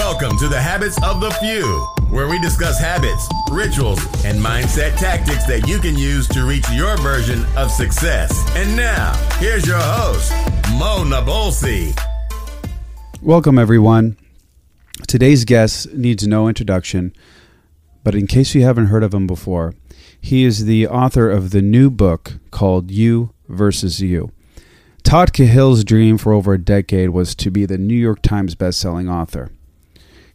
Welcome to the Habits of the Few, where we discuss habits, rituals, and mindset tactics that you can use to reach your version of success. And now, here's your host, Mo Nabolsi. Welcome, everyone. Today's guest needs no introduction, but in case you haven't heard of him before, he is the author of the new book called You versus You. Todd Cahill's dream for over a decade was to be the New York Times bestselling author.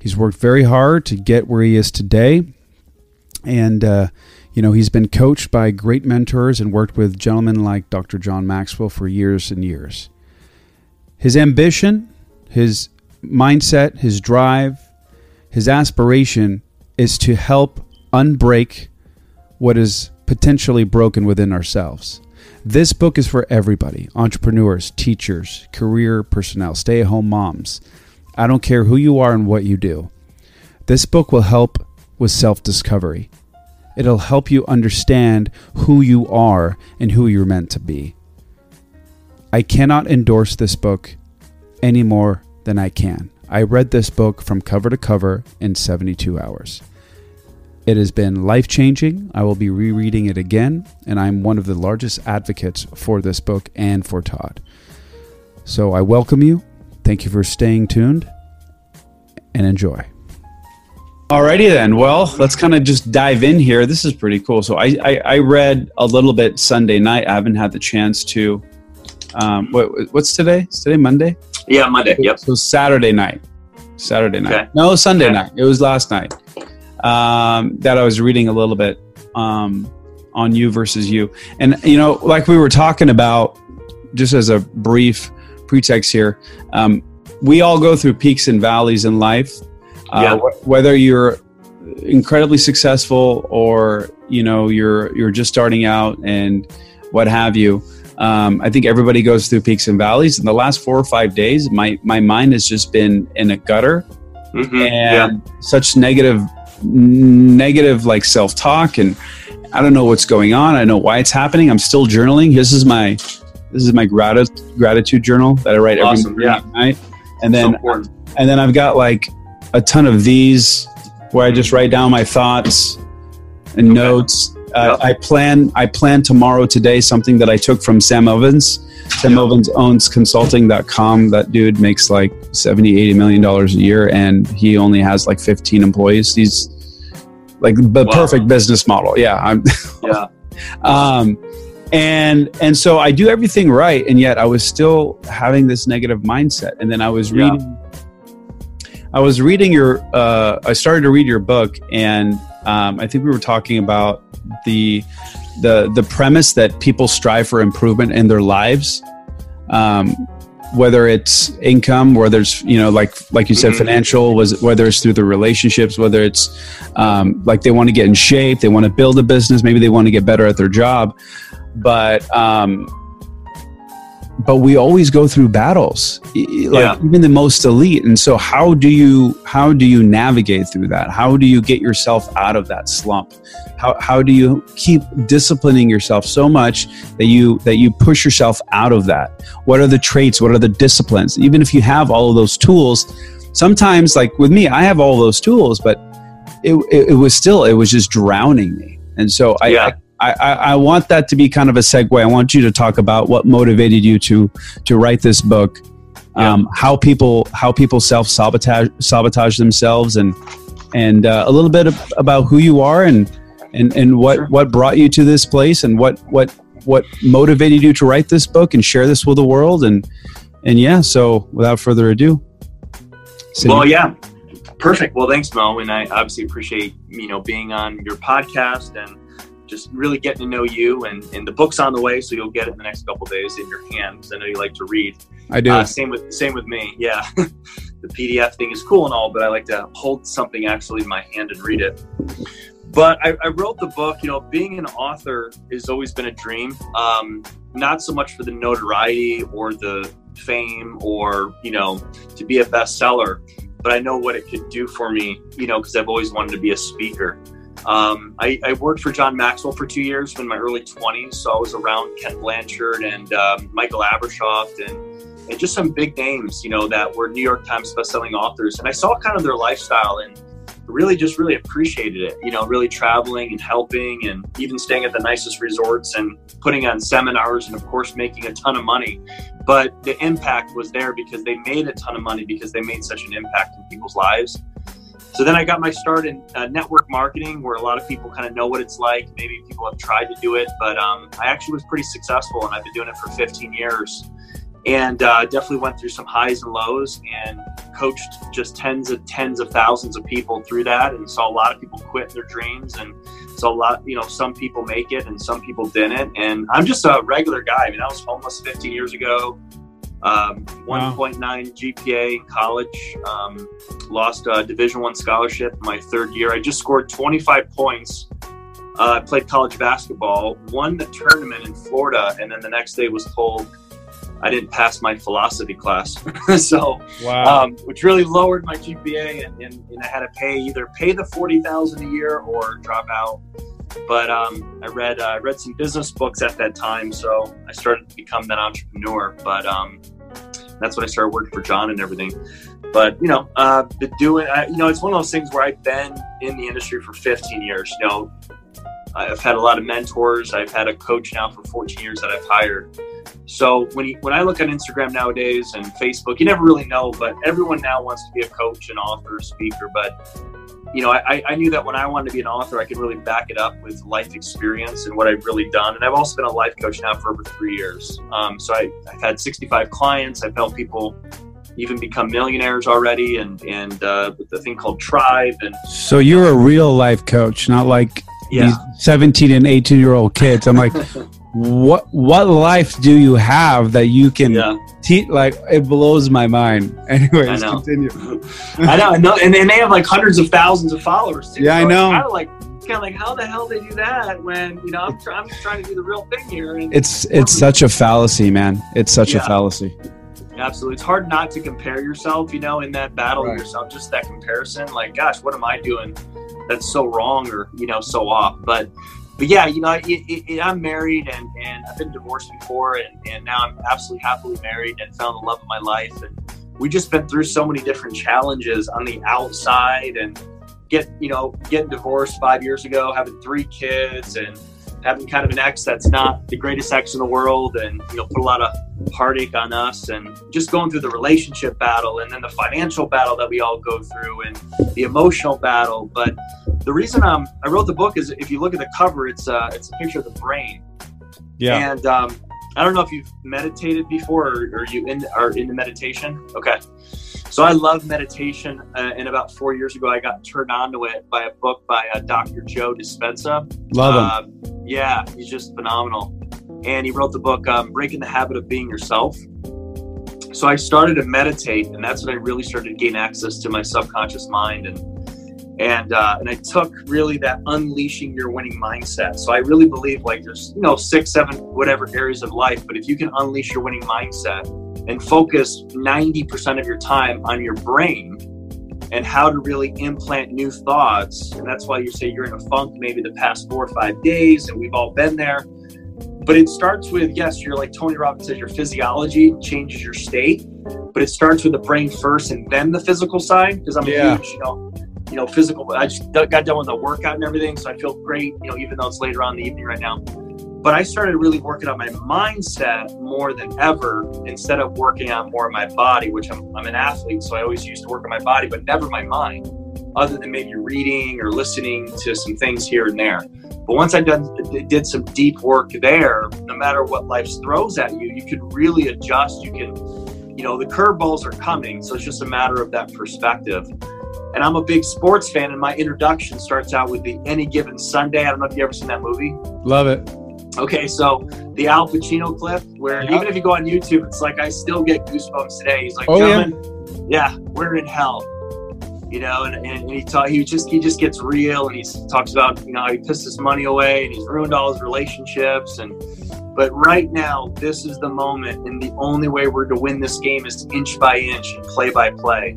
He's worked very hard to get where he is today, and uh, you know he's been coached by great mentors and worked with gentlemen like Dr. John Maxwell for years and years. His ambition, his mindset, his drive, his aspiration is to help unbreak what is potentially broken within ourselves. This book is for everybody entrepreneurs, teachers, career personnel, stay at home moms. I don't care who you are and what you do. This book will help with self discovery. It'll help you understand who you are and who you're meant to be. I cannot endorse this book any more than I can. I read this book from cover to cover in 72 hours. It has been life changing. I will be rereading it again, and I'm one of the largest advocates for this book and for Todd. So I welcome you. Thank you for staying tuned and enjoy. Alrighty then. Well, let's kind of just dive in here. This is pretty cool. So I, I, I read a little bit Sunday night. I haven't had the chance to. Um, what, what's today? Is today Monday? Yeah, Monday. Yep. So Saturday night. Saturday night. Okay. No, Sunday Okay. night. It was last night. Um, that I was reading a little bit um, on you versus you, and you know, like we were talking about, just as a brief pretext here, um, we all go through peaks and valleys in life. Uh, Yeah. wh- whether you're incredibly successful or you know you're you're just starting out and what have you. Um, I think everybody goes through peaks and valleys. In the last four or five days, my my mind has just been in a gutter hmm Yeah. and such negative negative like self-talk and i don't know what's going on i know why it's happening i'm still journaling this is my this is my gratitude gratitude journal that i write every Awesome, morning yeah. night and then important. and then i've got like a ton of these where i just write down my thoughts and Okay. notes uh, i plan i plan tomorrow today something that i took from sam ovens sam Yep. ovens owns consulting.com that dude makes like 70 80 million dollars a year and he only has like 15 employees he's like the Wow. perfect business model yeah i'm Yeah. um and and so i do everything right and yet i was still having this negative mindset and then i was Yeah. reading i was reading your uh i started to read your book and um i think we were talking about the the the premise that people strive for improvement in their lives um whether it's income whether it's you know like like you said Mhm. financial was whether it's through the relationships whether it's um, like they want to get in shape they want to build a business maybe they want to get better at their job but um but we always go through battles like Yeah. even the most elite. And so how do you how do you navigate through that? How do you get yourself out of that slump? How, how do you keep disciplining yourself so much that you that you push yourself out of that? What are the traits? What are the disciplines? Even if you have all of those tools sometimes like with me i have all those tools but it, it, it was still it was just drowning me. And so I, Yeah. I, I i want that to be kind of a segue i want you to talk about what motivated you to to write this book um, how people how people self sabotage sabotage themselves and and uh, a little bit of, about who you are and and and what Sure. what brought you to this place and what what what motivated you to write this book and share this with the world and and yeah so without further ado Cindy. Well, yeah. Perfect. Well, thanks, Mo, and I obviously appreciate you know being on your podcast and just really getting to know you. And, and the book's on the way, so you'll get it in the next couple days in your hand because I know you like to read. i do Uh, same with same with me. Yeah, the PDF thing is cool and all, but I like to hold something actually in my hand and read it. But I, I wrote the book. You know, being an author has always been a dream. Um, not so much for the notoriety or the fame or you know to be a bestseller, but I know what it could do for me. You know, because I've always wanted to be a speaker. Um, I, I worked for John Maxwell for two years in my early 20s, so I was around Ken Blanchard and um, Michael Abrashoff and and just some big names, you know, that were New York Times bestselling authors. And I saw kind of their lifestyle and really just really appreciated it, you know, really traveling and helping and even staying at the nicest resorts and putting on seminars and, of course, making a ton of money. But the impact was there because they made a ton of money because they made such an impact in people's lives. So then I got my start in uh, network marketing, where a lot of people kind of know what it's like. Maybe people have tried to do it, but um, I actually was pretty successful, and I've been doing it for 15 years. And uh, definitely went through some highs and lows, and coached just tens of tens of thousands of people through that, and saw a lot of people quit their dreams, and saw a lot, you know, some people make it, and some people didn't. And I'm just a regular guy. I mean, I was homeless 15 years ago um, 1.9 wow. GPA in college. Um, lost a Division One scholarship my third year. I just scored 25 points. Uh, played college basketball, won the tournament in Florida, and then the next day was told I didn't pass my philosophy class. so, wow. um, which really lowered my GPA, and, and, and, I had to pay either pay the forty thousand a year or drop out. But um, I read uh, I read some business books at that time, so I started to become that entrepreneur. But um, that's when I started working for John and everything. But you know, uh, been doing, I, you know, it's one of those things where I've been in the industry for 15 years. You know, I've had a lot of mentors. I've had a coach now for 14 years that I've hired. So when you, when I look on Instagram nowadays and Facebook, you never really know, but everyone now wants to be a coach, an author, speaker. But you know, I, I knew that when I wanted to be an author, I could really back it up with life experience and what I've really done. And I've also been a life coach now for over three years. Um, so I, have had 65 clients. I've helped people even become millionaires already, and and uh, with the thing called Tribe. And so you're a real life coach, not like yeah. these 17 and 18 year old kids. I'm like, what what life do you have that you can yeah. teach? Like it blows my mind. Anyways, I continue. I know, know, and, and they have like hundreds of thousands of followers too. Yeah, so I know. Kind of like kind of like how the hell they do that when you know I'm, try, I'm trying to do the real thing here. And it's it's such a fallacy, man. It's such yeah. a fallacy. Absolutely, it's hard not to compare yourself. You know, in that battle right. yourself, just that comparison. Like, gosh, what am I doing? That's so wrong, or you know, so off. But but yeah, you know, it, it, it, I'm married and, and I've been divorced before, and, and now I'm absolutely happily married and found the love of my life. And we just been through so many different challenges on the outside, and get you know getting divorced five years ago, having three kids, and having kind of an ex that's not the greatest ex in the world, and you know put a lot of heartache on us, and just going through the relationship battle, and then the financial battle that we all go through, and the emotional battle, but the reason um, I wrote the book is if you look at the cover, it's uh, it's a picture of the brain. Yeah. And um, I don't know if you've meditated before or, or you in, are into meditation. Okay. So I love meditation, uh, and about four years ago, I got turned on to it by a book by uh, Dr. Joe Dispenza. Love him. Uh, yeah, he's just phenomenal. And he wrote the book um, "Breaking the Habit of Being Yourself." So I started to meditate, and that's when I really started to gain access to my subconscious mind and and uh, and I took really that unleashing your winning mindset. So I really believe like there's you know six, seven, whatever areas of life, but if you can unleash your winning mindset and focus 90% of your time on your brain and how to really implant new thoughts, and that's why you say you're in a funk maybe the past four or five days, and we've all been there. But it starts with yes, you're like Tony Robbins says, your physiology changes your state, but it starts with the brain first and then the physical side. Because I'm yeah. a huge, you know, you know, physical. I just got done with the workout and everything, so I feel great. You know, even though it's later on in the evening right now. But I started really working on my mindset more than ever instead of working on more of my body, which I'm, I'm an athlete, so I always used to work on my body, but never my mind, other than maybe reading or listening to some things here and there. But once I done, did some deep work there, no matter what life throws at you, you can really adjust. You can, you know, the curveballs are coming, so it's just a matter of that perspective. And I'm a big sports fan, and my introduction starts out with the Any Given Sunday. I don't know if you ever seen that movie. Love it. Okay, so the Al Pacino clip, where yep. even if you go on YouTube, it's like I still get goosebumps today. He's like, oh, gentlemen, yeah. yeah, we're in hell. You know, and, and he talk, he just he just gets real, and he talks about you know he pissed his money away, and he's ruined all his relationships, and but right now this is the moment, and the only way we're to win this game is inch by inch and play by play.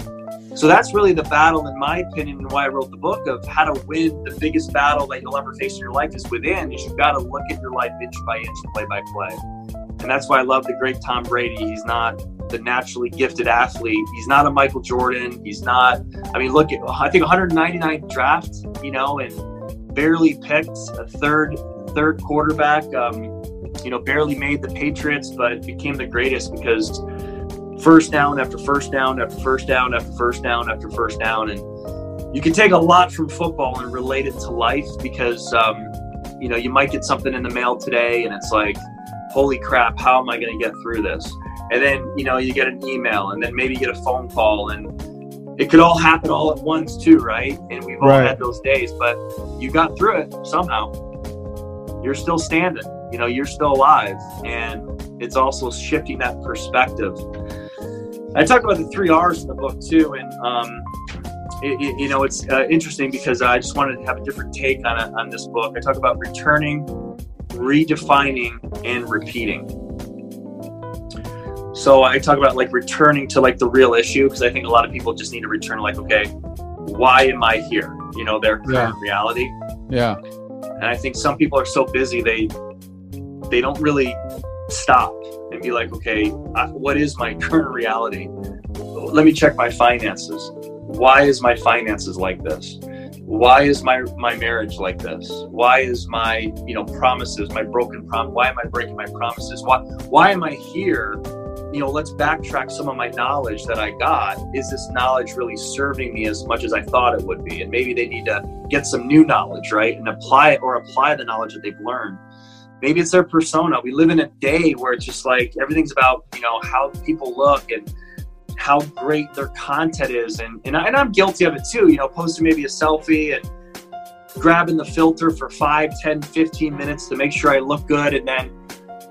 So that's really the battle, in my opinion, and why I wrote the book of how to win the biggest battle that you'll ever face in your life is within. Is you've got to look at your life inch by inch, play by play, and that's why I love the great Tom Brady. He's not the naturally gifted athlete. He's not a Michael Jordan. He's not. I mean, look at I think 199 draft, you know, and barely picked a third third quarterback. Um, you know, barely made the Patriots, but became the greatest because first down after first down after first down after first down after first down, and you can take a lot from football and relate it to life because um, you know you might get something in the mail today, and it's like, holy crap, how am I going to get through this? And then you know you get an email, and then maybe you get a phone call, and it could all happen all at once too, right? And we've all Right. had those days, but you got through it somehow. You're still standing. You know, you're still alive, and it's also shifting that perspective. I talk about the three R's in the book too, and um, it, it- you know it's uh, interesting because I just wanted to have a different take on it, on this book. I talk about returning, redefining, and repeating. So I talk about like returning to like the real issue because I think a lot of people just need to return like, okay, why am I here? You know, their current reality. Yeah. And I think some people are so busy they they don't really stop and be like, okay, what is my current reality? Let me check my finances. Why is my finances like this? Why is my my marriage like this? Why is my you know promises my broken prom? Why am I breaking my promises? Why why am I here? You know, let's backtrack some of my knowledge that I got. Is this knowledge really serving me as much as I thought it would be? And maybe they need to get some new knowledge, right? And apply it or apply the knowledge that they've learned. Maybe it's their persona. We live in a day where it's just like everything's about, you know, how people look and how great their content is. And, and, I, I'm guilty of it too, you know, posting maybe a selfie and grabbing the filter for 5, 10, 15 minutes to make sure I look good. And then,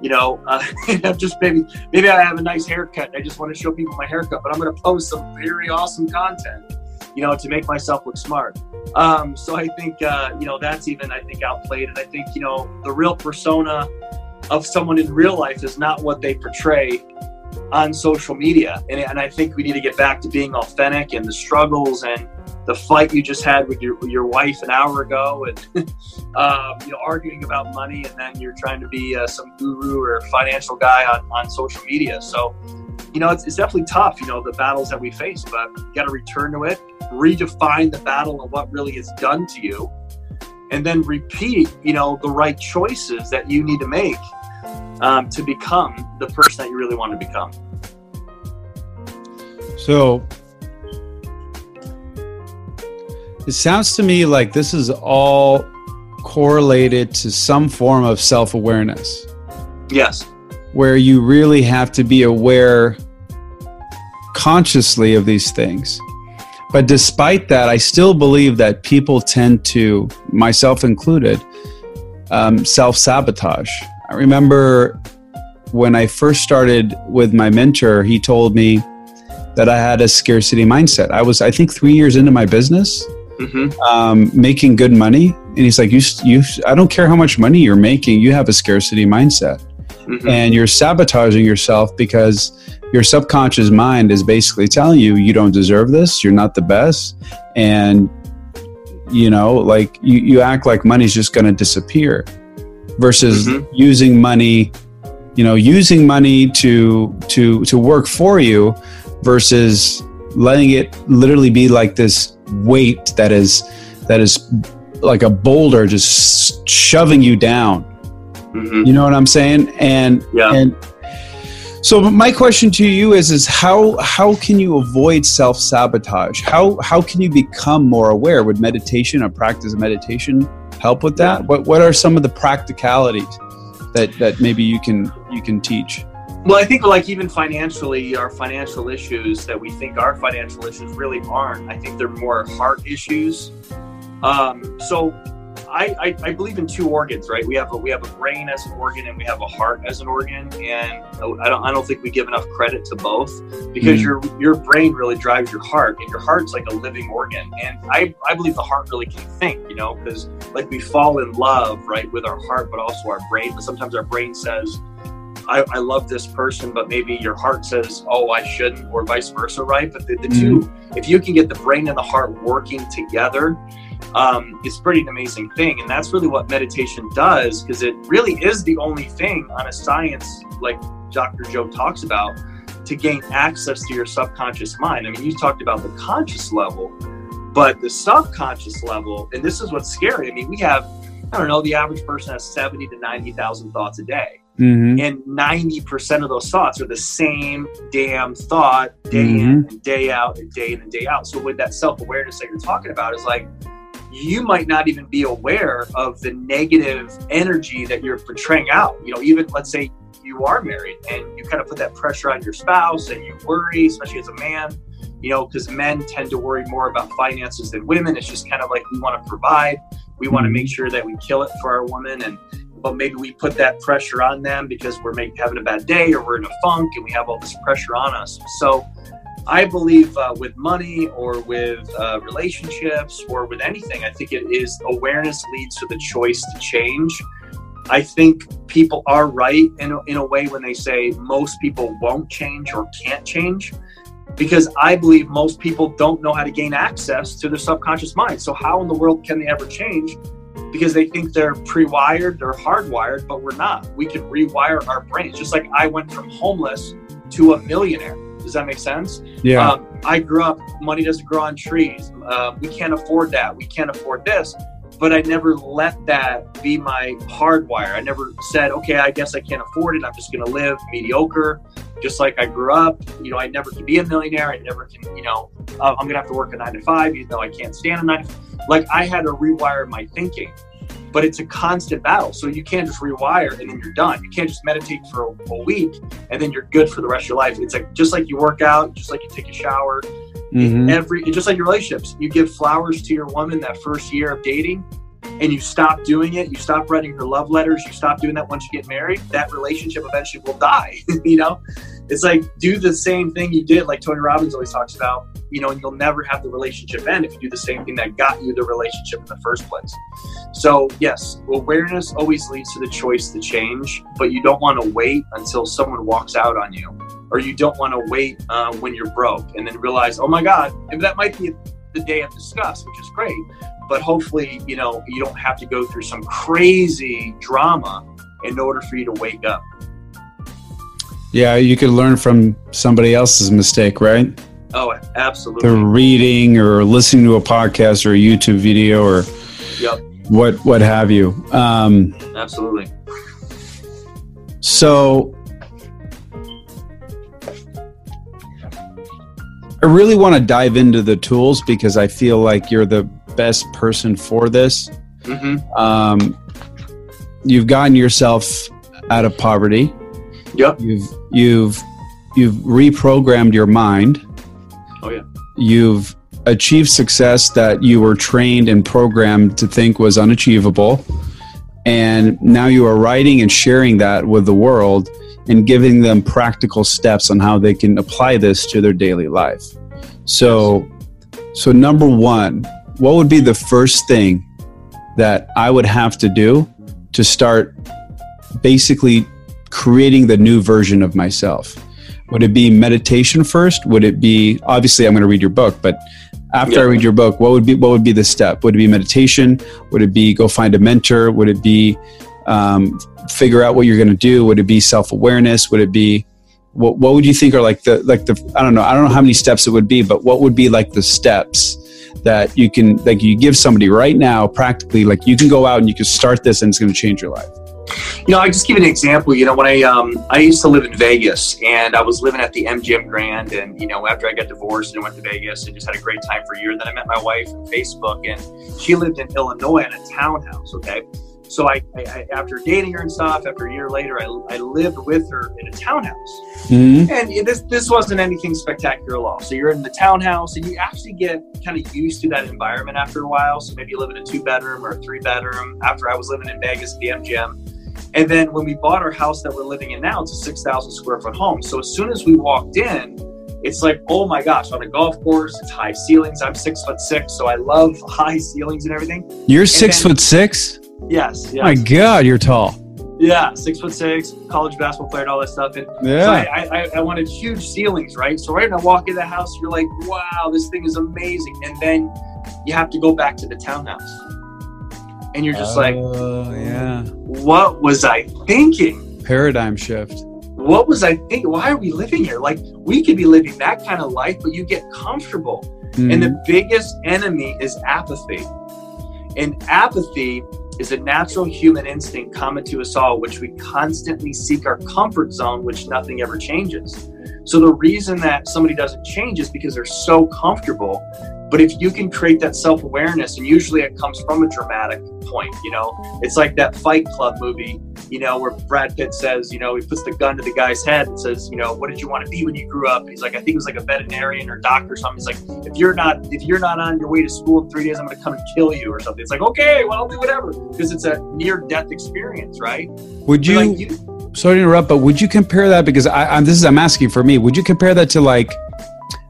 you know, uh, just maybe, maybe I have a nice haircut. I just want to show people my haircut, but I'm going to post some very awesome content, you know, to make myself look smart. Um, so I think uh, you know that's even I think outplayed, and I think you know the real persona of someone in real life is not what they portray on social media, and, and I think we need to get back to being authentic and the struggles and the fight you just had with your your wife an hour ago, and um, you know arguing about money, and then you're trying to be uh, some guru or financial guy on on social media. So you know it's, it's definitely tough, you know the battles that we face, but you got to return to it redefine the battle and what really is done to you and then repeat you know the right choices that you need to make um, to become the person that you really want to become. So it sounds to me like this is all correlated to some form of self awareness yes where you really have to be aware consciously of these things. But despite that, I still believe that people tend to, myself included, um, self sabotage. I remember when I first started with my mentor, he told me that I had a scarcity mindset. I was, I think, three years into my business, hmm um, making good money, and he's like, "You, you, I don't care how much money you're making, you have a scarcity mindset." Hmm and you're sabotaging yourself because your subconscious mind is basically telling you you don't deserve this. You're not the best. And you know like you, you act like money's just going to disappear versus Mhm. using money you know using money to to to work for you versus letting it literally be like this weight that is that is like a boulder just shoving you down hmm you know what I'm saying? And Yeah. and so my question to you is is how how can you avoid self sabotage? How how can you become more aware? Would meditation or practice of meditation help with that? Yeah. What what are some of the practicalities that that maybe you can you can teach? well i think like even financially our financial issues that we think are financial issues really aren't i think they're more heart issues um, so I, I, I believe in two organs, right? We have a, we have a brain as an organ and we have a heart as an organ, and I don't I don't think we give enough credit to both because Mm. your your brain really drives your heart, and your heart's like a living organ. And I, I believe the heart really can think, you know, because like we fall in love, right, with our heart, but also our brain. But sometimes our brain says, I, I love this person, but maybe your heart says, oh, I shouldn't, or vice versa, right? But the, the two, if you can get the brain and the heart working together, um, it's pretty amazing thing. And that's really what meditation does, because it really is the only thing on a science like Dr. Joe talks about to gain access to your subconscious mind. I mean, you talked about the conscious level, but the subconscious level, and this is what's scary. I mean, we have, I don't know, the average person has 70 to 90,000 thoughts a day. Mm-hmm. And 90% of those thoughts are the same damn thought day in Mhm. and day out and day in and day out. So, with that self awareness that you're talking about, is like you might not even be aware of the negative energy that you're portraying out. You know, even let's say you are married and you kind of put that pressure on your spouse and you worry, especially as a man, you know, because men tend to worry more about finances than women. It's just kind of like we want to provide, we want to make sure that we kill it for our woman and but maybe we put that pressure on them because we're having a bad day or we're in a funk and we have all this pressure on us. So I believe uh, with money or with uh, relationships or with anything, I think it is awareness leads to the choice to change. I think people are right in a, in a way when they say most people won't change or can't change because I believe most people don't know how to gain access to their subconscious mind. So, how in the world can they ever change? Because they think they're pre wired, they're hardwired, but we're not. We can rewire our brains. Just like I went from homeless to a millionaire. Does that make sense? Yeah. Um, I grew up, money doesn't grow on trees. Uh, we can't afford that. We can't afford this. But I never let that be my hardwire. I never said, okay, I guess I can't afford it. I'm just going to live mediocre, just like I grew up. You know, I never can be a millionaire. I never can, you know, uh, I'm going to have to work a nine to five, even though I can't stand a nine. Like I had to rewire my thinking. But it's a constant battle. So you can't just rewire and then you're done. You can't just meditate for a, a week and then you're good for the rest of your life. It's like just like you work out, just like you take a shower, Mhm. every just like your relationships you give flowers to your woman that first year of dating and you stop doing it you stop writing her love letters you stop doing that once you get married that relationship eventually will die you know it's like do the same thing you did like tony robbins always talks about you know and you'll never have the relationship end if you do the same thing that got you the relationship in the first place so yes awareness always leads to the choice to change but you don't want to wait until someone walks out on you or you don't want to wait uh, when you're broke and then realize, oh my God, that might be the day of disgust, which is great. But hopefully, you know, you don't have to go through some crazy drama in order for you to wake up. Yeah, you could learn from somebody else's mistake, right? Oh, absolutely. reading or listening to a podcast or a YouTube video or Yep, what what have you. Um, absolutely. so I really want to dive into the tools because I feel like you're the best person for this. hmm Um, you've gotten yourself out of poverty. Yep. You've you've you've reprogrammed your mind. Oh, yeah. You've achieved success that you were trained and programmed to think was unachievable. And now you are writing and sharing that with the world and giving them practical steps on how they can apply this to their daily life. So so number 1, what would be the first thing that I would have to do to start basically creating the new version of myself? Would it be meditation first? Would it be obviously I'm going to read your book, but after I read your book, what would be what would be the step? Would it be meditation? Would it be go find a mentor? Would it be um, figure out what you're going to do? Would it be self awareness? Would it be what, what would you think are like the like the I don't know I don't know how many steps it would be, but what would be like the steps that you can like you give somebody right now practically like you can go out and you can start this and it's going to change your life. You know, I just give you an example. You know, when I um, I used to live in Vegas, and I was living at the MGM Grand, and you know, after I got divorced and went to Vegas, and just had a great time for a year. Then I met my wife on Facebook, and she lived in Illinois in a townhouse. Okay, so I, I, I after dating her and stuff, after a year later, I, I lived with her in a townhouse. Mm-hmm. And this this wasn't anything spectacular at all. So you're in the townhouse, and you actually get kind of used to that environment after a while. So maybe you live in a two bedroom or a three bedroom. After I was living in Vegas at the MGM, and then when we bought our house that we're living in now, it's a six thousand square foot home. So as soon as we walked in, it's like, oh my gosh, on a golf course, it's high ceilings. I'm six foot six, so I love high ceilings and everything. You're six then- foot six. Yes, yes. My God, you're tall. yeah, six foot six, college basketball player, and all that stuff. And So Yeah. I, I, I wanted huge ceilings, right? So right when I walk in the house, you're like, wow, this thing is amazing. And then you have to go back to the townhouse. And you're just like, oh yeah, what was I thinking? paradigm shift. What was I thinking? Why are we living here? Like, we could be living that kind of life, but you get comfortable. Mm-hmm. And the biggest enemy is apathy. And apathy is a natural human instinct common to us all, which we constantly seek our comfort zone, which nothing ever changes. So the reason that somebody doesn't change is because they're so comfortable but if you can create that self awareness, and usually it comes from a dramatic point, you know, it's like that Fight Club movie, you know, where Brad Pitt says, you know, he puts the gun to the guy's head and says, you know, what did you want to be when you grew up? And he's like, I think it was like a veterinarian or doctor or something. He's like, if you're not, if you're not on your way to school in three days, I'm going to come and kill you or something. It's like, okay, well, I'll do whatever because it's a near death experience, right? Would you, like, you, sorry to interrupt, but would you compare that? Because I, I'm, this is, I'm asking for me, would you compare that to like,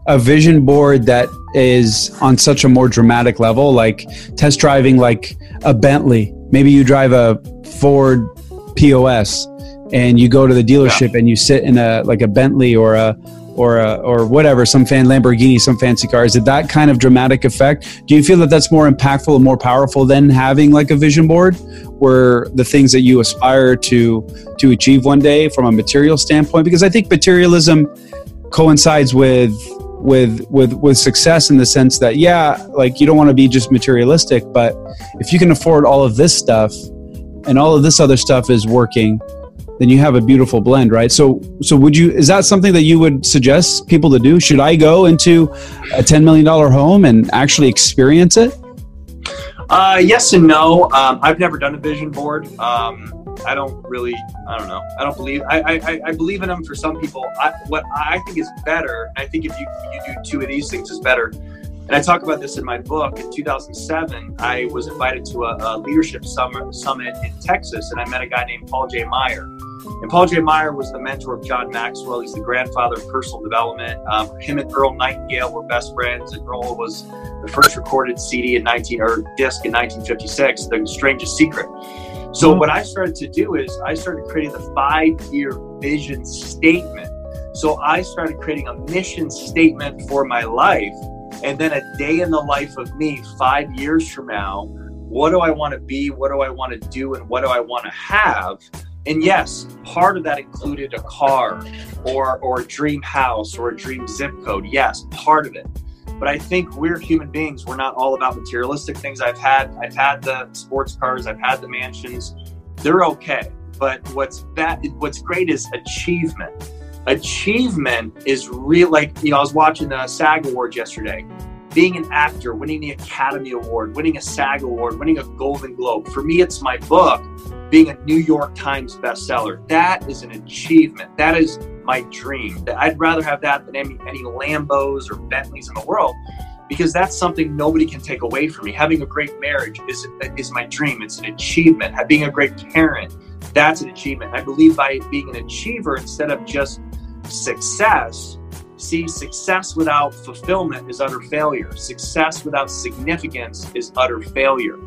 a vision board that is on such a more dramatic level, like test driving like a Bentley. Maybe you drive a Ford POS and you go to the dealership yeah. and you sit in a like a Bentley or a or a, or whatever, some fan Lamborghini, some fancy car. Is it that kind of dramatic effect? Do you feel that that's more impactful and more powerful than having like a vision board, where the things that you aspire to to achieve one day from a material standpoint? Because I think materialism coincides with with with with success in the sense that yeah like you don't want to be just materialistic but if you can afford all of this stuff and all of this other stuff is working then you have a beautiful blend right? So so would you is that something that you would suggest people to do? Should i go into a 10 million dollar home and actually experience it? Uh, yes and no. Um, i've never done a vision board. Um, I don't really, I don't know. I don't believe, I, I, I believe in them for some people. I, what I think is better, I think if you, you do two of these things is better. And I talk about this in my book. In 2007, I was invited to a, a leadership summit, summit in Texas, and I met a guy named Paul J. Meyer. And Paul J. Meyer was the mentor of John Maxwell. He's the grandfather of personal development. Um, him and Earl Nightingale were best friends, and Earl was the first recorded CD in 19 or disc in 1956, "The Strangest Secret." So mm-hmm. what I started to do is I started creating the five-year vision statement. So I started creating a mission statement for my life and then a day in the life of me 5 years from now. What do I want to be? What do I want to do and what do I want to have? And yes, part of that included a car or or a dream house or a dream zip code. Yes, part of it. But I think we're human beings. We're not all about materialistic things. I've had I've had the sports cars, I've had the mansions. They're okay. But what's bad what's great is achievement. Achievement is real like, you know, I was watching the SAG Awards yesterday. Being an actor, winning the Academy Award, winning a SAG Award, winning a Golden Globe. For me, it's my book being a New York Times bestseller. That is an achievement. That is my dream. I'd rather have that than any, any Lambos or Bentleys in the world because that's something nobody can take away from me. Having a great marriage is, is my dream. It's an achievement. Being a great parent, that's an achievement. I believe by being an achiever instead of just success, see, success without fulfillment is utter failure. Success without significance is utter failure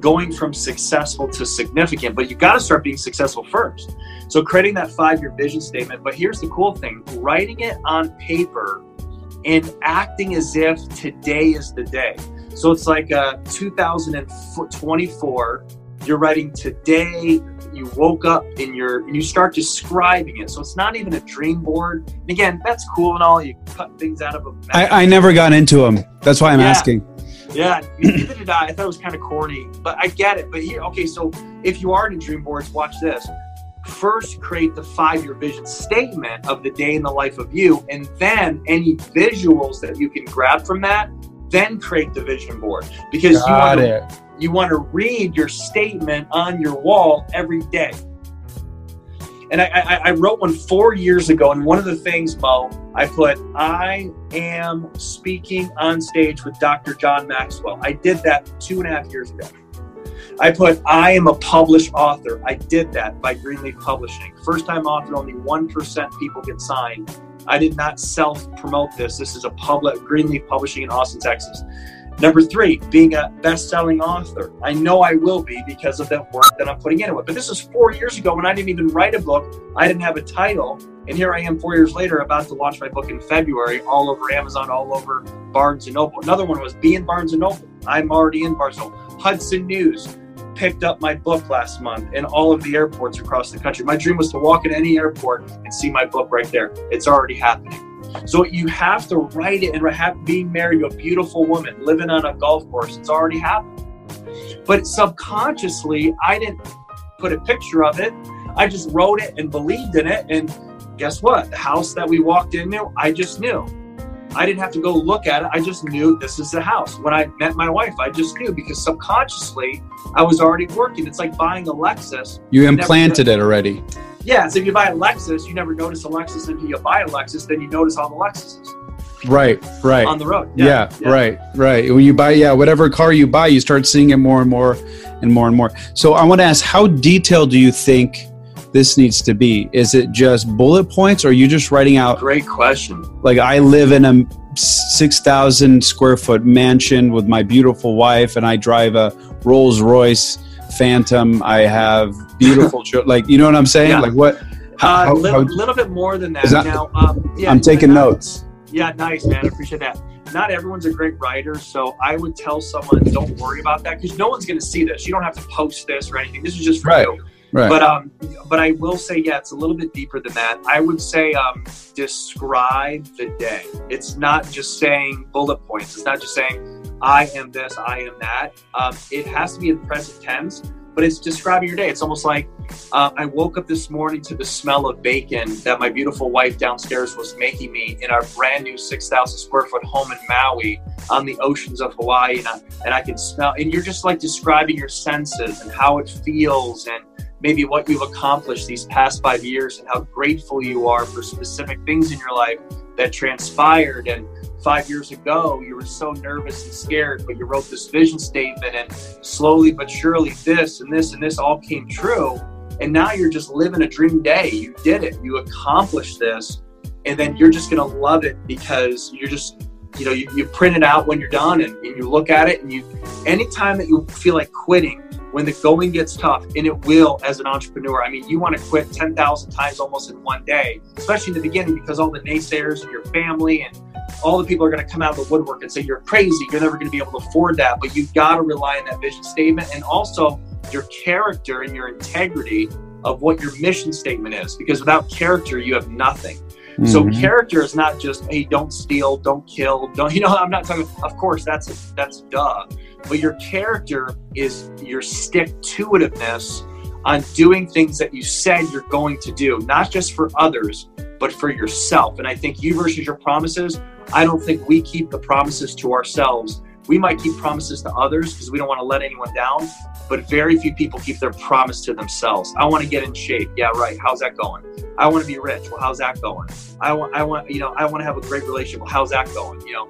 going from successful to significant, but you've got to start being successful first. So creating that five-year vision statement. But here's the cool thing: writing it on paper and acting as if today is the day. So it's like uh, 2024. You're writing today. You woke up and you're and you start describing it. So it's not even a dream board. And again, that's cool and all. You cut things out of a. I, I never got into them. That's why I'm yeah. asking. Yeah, neither did I. I thought it was kind of corny, but I get it. But here, okay, so if you are in dream boards, watch this. First, create the five year vision statement of the day in the life of you, and then any visuals that you can grab from that, then create the vision board because Got you want, to, you want to read your statement on your wall every day. And I, I, I, wrote one four years ago, and one of the things, Mo, I put, I am speaking on stage with Dr. John Maxwell. I did that two and a half years ago. I put, I am a published author. I did that by Greenleaf Publishing. First time author, only 1% people get signed. I did not self promote this. This is a public Greenleaf Publishing in Austin, Texas. Number three, being a best selling author. I know I will be because of the work that I'm putting into it. But this is four years ago when I didn't even write a book, I didn't have a title. And here I am four years later about to launch my book in February, all over Amazon, all over Barnes and Noble. Another one was be in Barnes and Noble. I'm already in Barnes and Noble. Hudson News picked up my book last month in all of the airports across the country. My dream was to walk in any airport and see my book right there. It's already happening. So you have to write it and have being married to a beautiful woman, living on a golf course. It's already happened. But subconsciously, I didn't put a picture of it. I just wrote it and believed in it. And guess what? The house that we walked into, I just knew. I didn't have to go look at it. I just knew this is the house. When I met my wife, I just knew because subconsciously I was already working. It's like buying a Lexus. You implanted it already. Yeah. So if you buy a Lexus, you never notice a Lexus until you buy a Lexus, then you notice all the Lexuses. Right, right. On the road. Yeah, yeah, yeah, right, right. When you buy, yeah, whatever car you buy, you start seeing it more and more and more and more. So I want to ask, how detailed do you think this needs to be? Is it just bullet points or are you just writing out? Great question. Like I live in a 6,000 square foot mansion with my beautiful wife and I drive a Rolls Royce Phantom. I have beautiful children. Like, you know what I'm saying? Yeah. Like what? A uh, little, little, bit more than that. that now, um, yeah, I'm taking not, notes. Yeah, nice, man. I appreciate that. Not everyone's a great writer, so I would tell someone, don't worry about that because no one's going to see this. You don't have to post this or anything. This is just for right. you. Right. But um, but I will say, yeah, it's a little bit deeper than that. I would say um, describe the day. It's not just saying bullet points. It's not just saying I am this, I am that. Um, it has to be in present tense, but it's describing your day. It's almost like uh, I woke up this morning to the smell of bacon that my beautiful wife downstairs was making me in our brand new 6,000 square foot home in Maui on the oceans of Hawaii, and I, and I can smell. And you're just like describing your senses and how it feels and maybe what you've accomplished these past five years and how grateful you are for specific things in your life that transpired. And five years ago, you were so nervous and scared, but you wrote this vision statement, and slowly but surely, this and this and this all came true. And now you're just living a dream day. You did it, you accomplished this, and then you're just going to love it because you're just you know you, you print it out when you're done and, and you look at it and you anytime that you feel like quitting when the going gets tough, and it will as an entrepreneur. I mean, you want to quit 10,000 times almost in one day, especially in the beginning, because all the naysayers and your family and all the people are going to come out of the woodwork and say, You're crazy. You're never going to be able to afford that. But you've got to rely on that vision statement and also your character and your integrity of what your mission statement is. Because without character, you have nothing. Mm-hmm. So character is not just, hey, don't steal, don't kill, don't you know, I'm not talking of course that's a, that's duh. But your character is your stick to itiveness on doing things that you said you're going to do, not just for others, but for yourself. And I think you versus your promises, I don't think we keep the promises to ourselves. We might keep promises to others because we don't want to let anyone down, but very few people keep their promise to themselves. I want to get in shape. Yeah, right. How's that going? I want to be rich. Well, how's that going? I want, I want, you know, I want to have a great relationship. Well, how's that going? You know,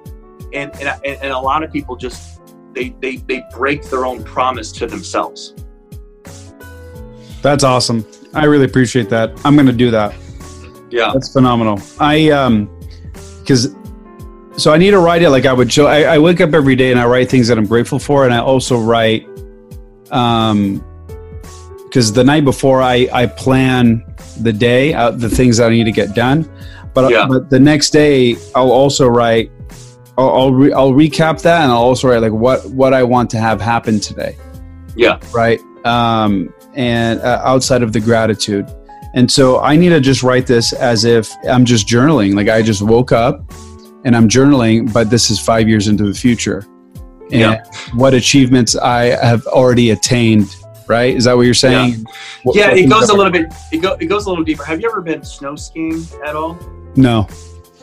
and and, and a lot of people just they, they, they break their own promise to themselves. That's awesome. I really appreciate that. I'm going to do that. Yeah. That's phenomenal. I, um, cause so I need to write it like I would show. I, I wake up every day and I write things that I'm grateful for. And I also write, um, because the night before I, I plan the day, uh, the things that I need to get done. But, yeah. but the next day, I'll also write I'll I'll, re- I'll, recap that and I'll also write like what what I want to have happen today. Yeah. Right. Um, and uh, outside of the gratitude, and so I need to just write this as if I'm just journaling. Like I just woke up and I'm journaling, but this is five years into the future, and yeah. what achievements I have already attained. Right? Is that what you're saying? Yeah, what, yeah what it goes a little bit. It, go, it goes a little deeper. Have you ever been snow skiing at all? No.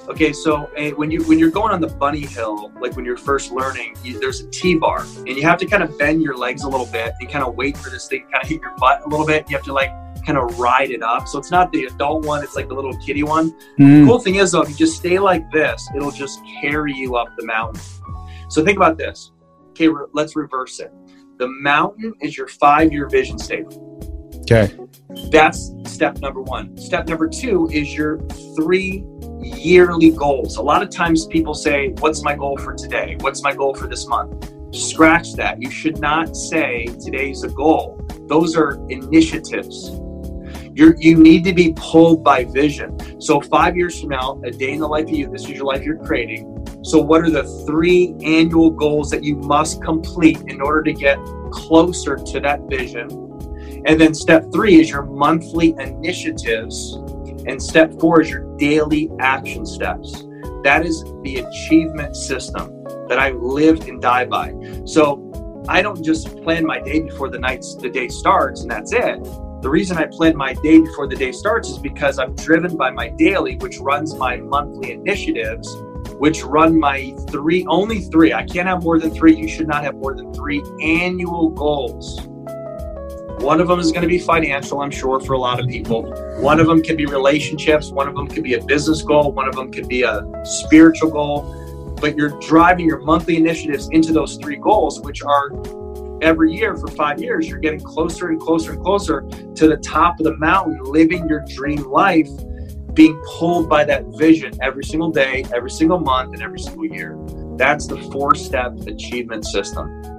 Okay, so uh, when you when you're going on the bunny hill, like when you're first learning, you, there's a T-bar, and you have to kind of bend your legs a little bit and kind of wait for this thing to kind of hit your butt a little bit. You have to like kind of ride it up. So it's not the adult one; it's like the little kitty one. Mm. The cool thing is though, if you just stay like this, it'll just carry you up the mountain. So think about this. Okay, re- let's reverse it. The mountain is your five-year vision statement. Okay. That's step number one. Step number two is your three yearly goals. A lot of times people say, What's my goal for today? What's my goal for this month? Scratch that. You should not say today's a goal. Those are initiatives. You're, you need to be pulled by vision. So, five years from now, a day in the life of you, this is your life you're creating. So, what are the three annual goals that you must complete in order to get closer to that vision? And then, step three is your monthly initiatives and step four is your daily action steps. That is the achievement system that I live and die by. So I don't just plan my day before the night the day starts and that's it. The reason I plan my day before the day starts is because I'm driven by my daily, which runs my monthly initiatives, which run my three only three. I can't have more than three. You should not have more than three annual goals. One of them is going to be financial, I'm sure, for a lot of people. One of them could be relationships. One of them could be a business goal. One of them could be a spiritual goal but you're driving your monthly initiatives into those three goals, which are every year for five years, you're getting closer and closer and closer to the top of the mountain, living your dream life, being pulled by that vision every single day, every single month, and every single year. That's the four step achievement system.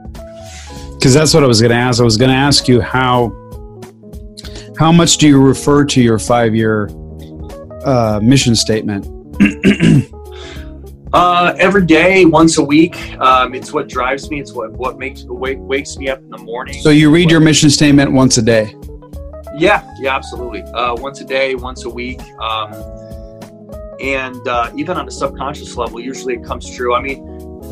Because that's what I was going to ask. I was going to ask you how how much do you refer to your five year uh, mission statement? Uh, every day, once a week. Um, it's what drives me. It's what what makes wake, wakes me up in the morning. So you read your mission statement once a day. Yeah, yeah, absolutely. Uh, once a day, once a week, um, and uh, even on a subconscious level, usually it comes true. I mean,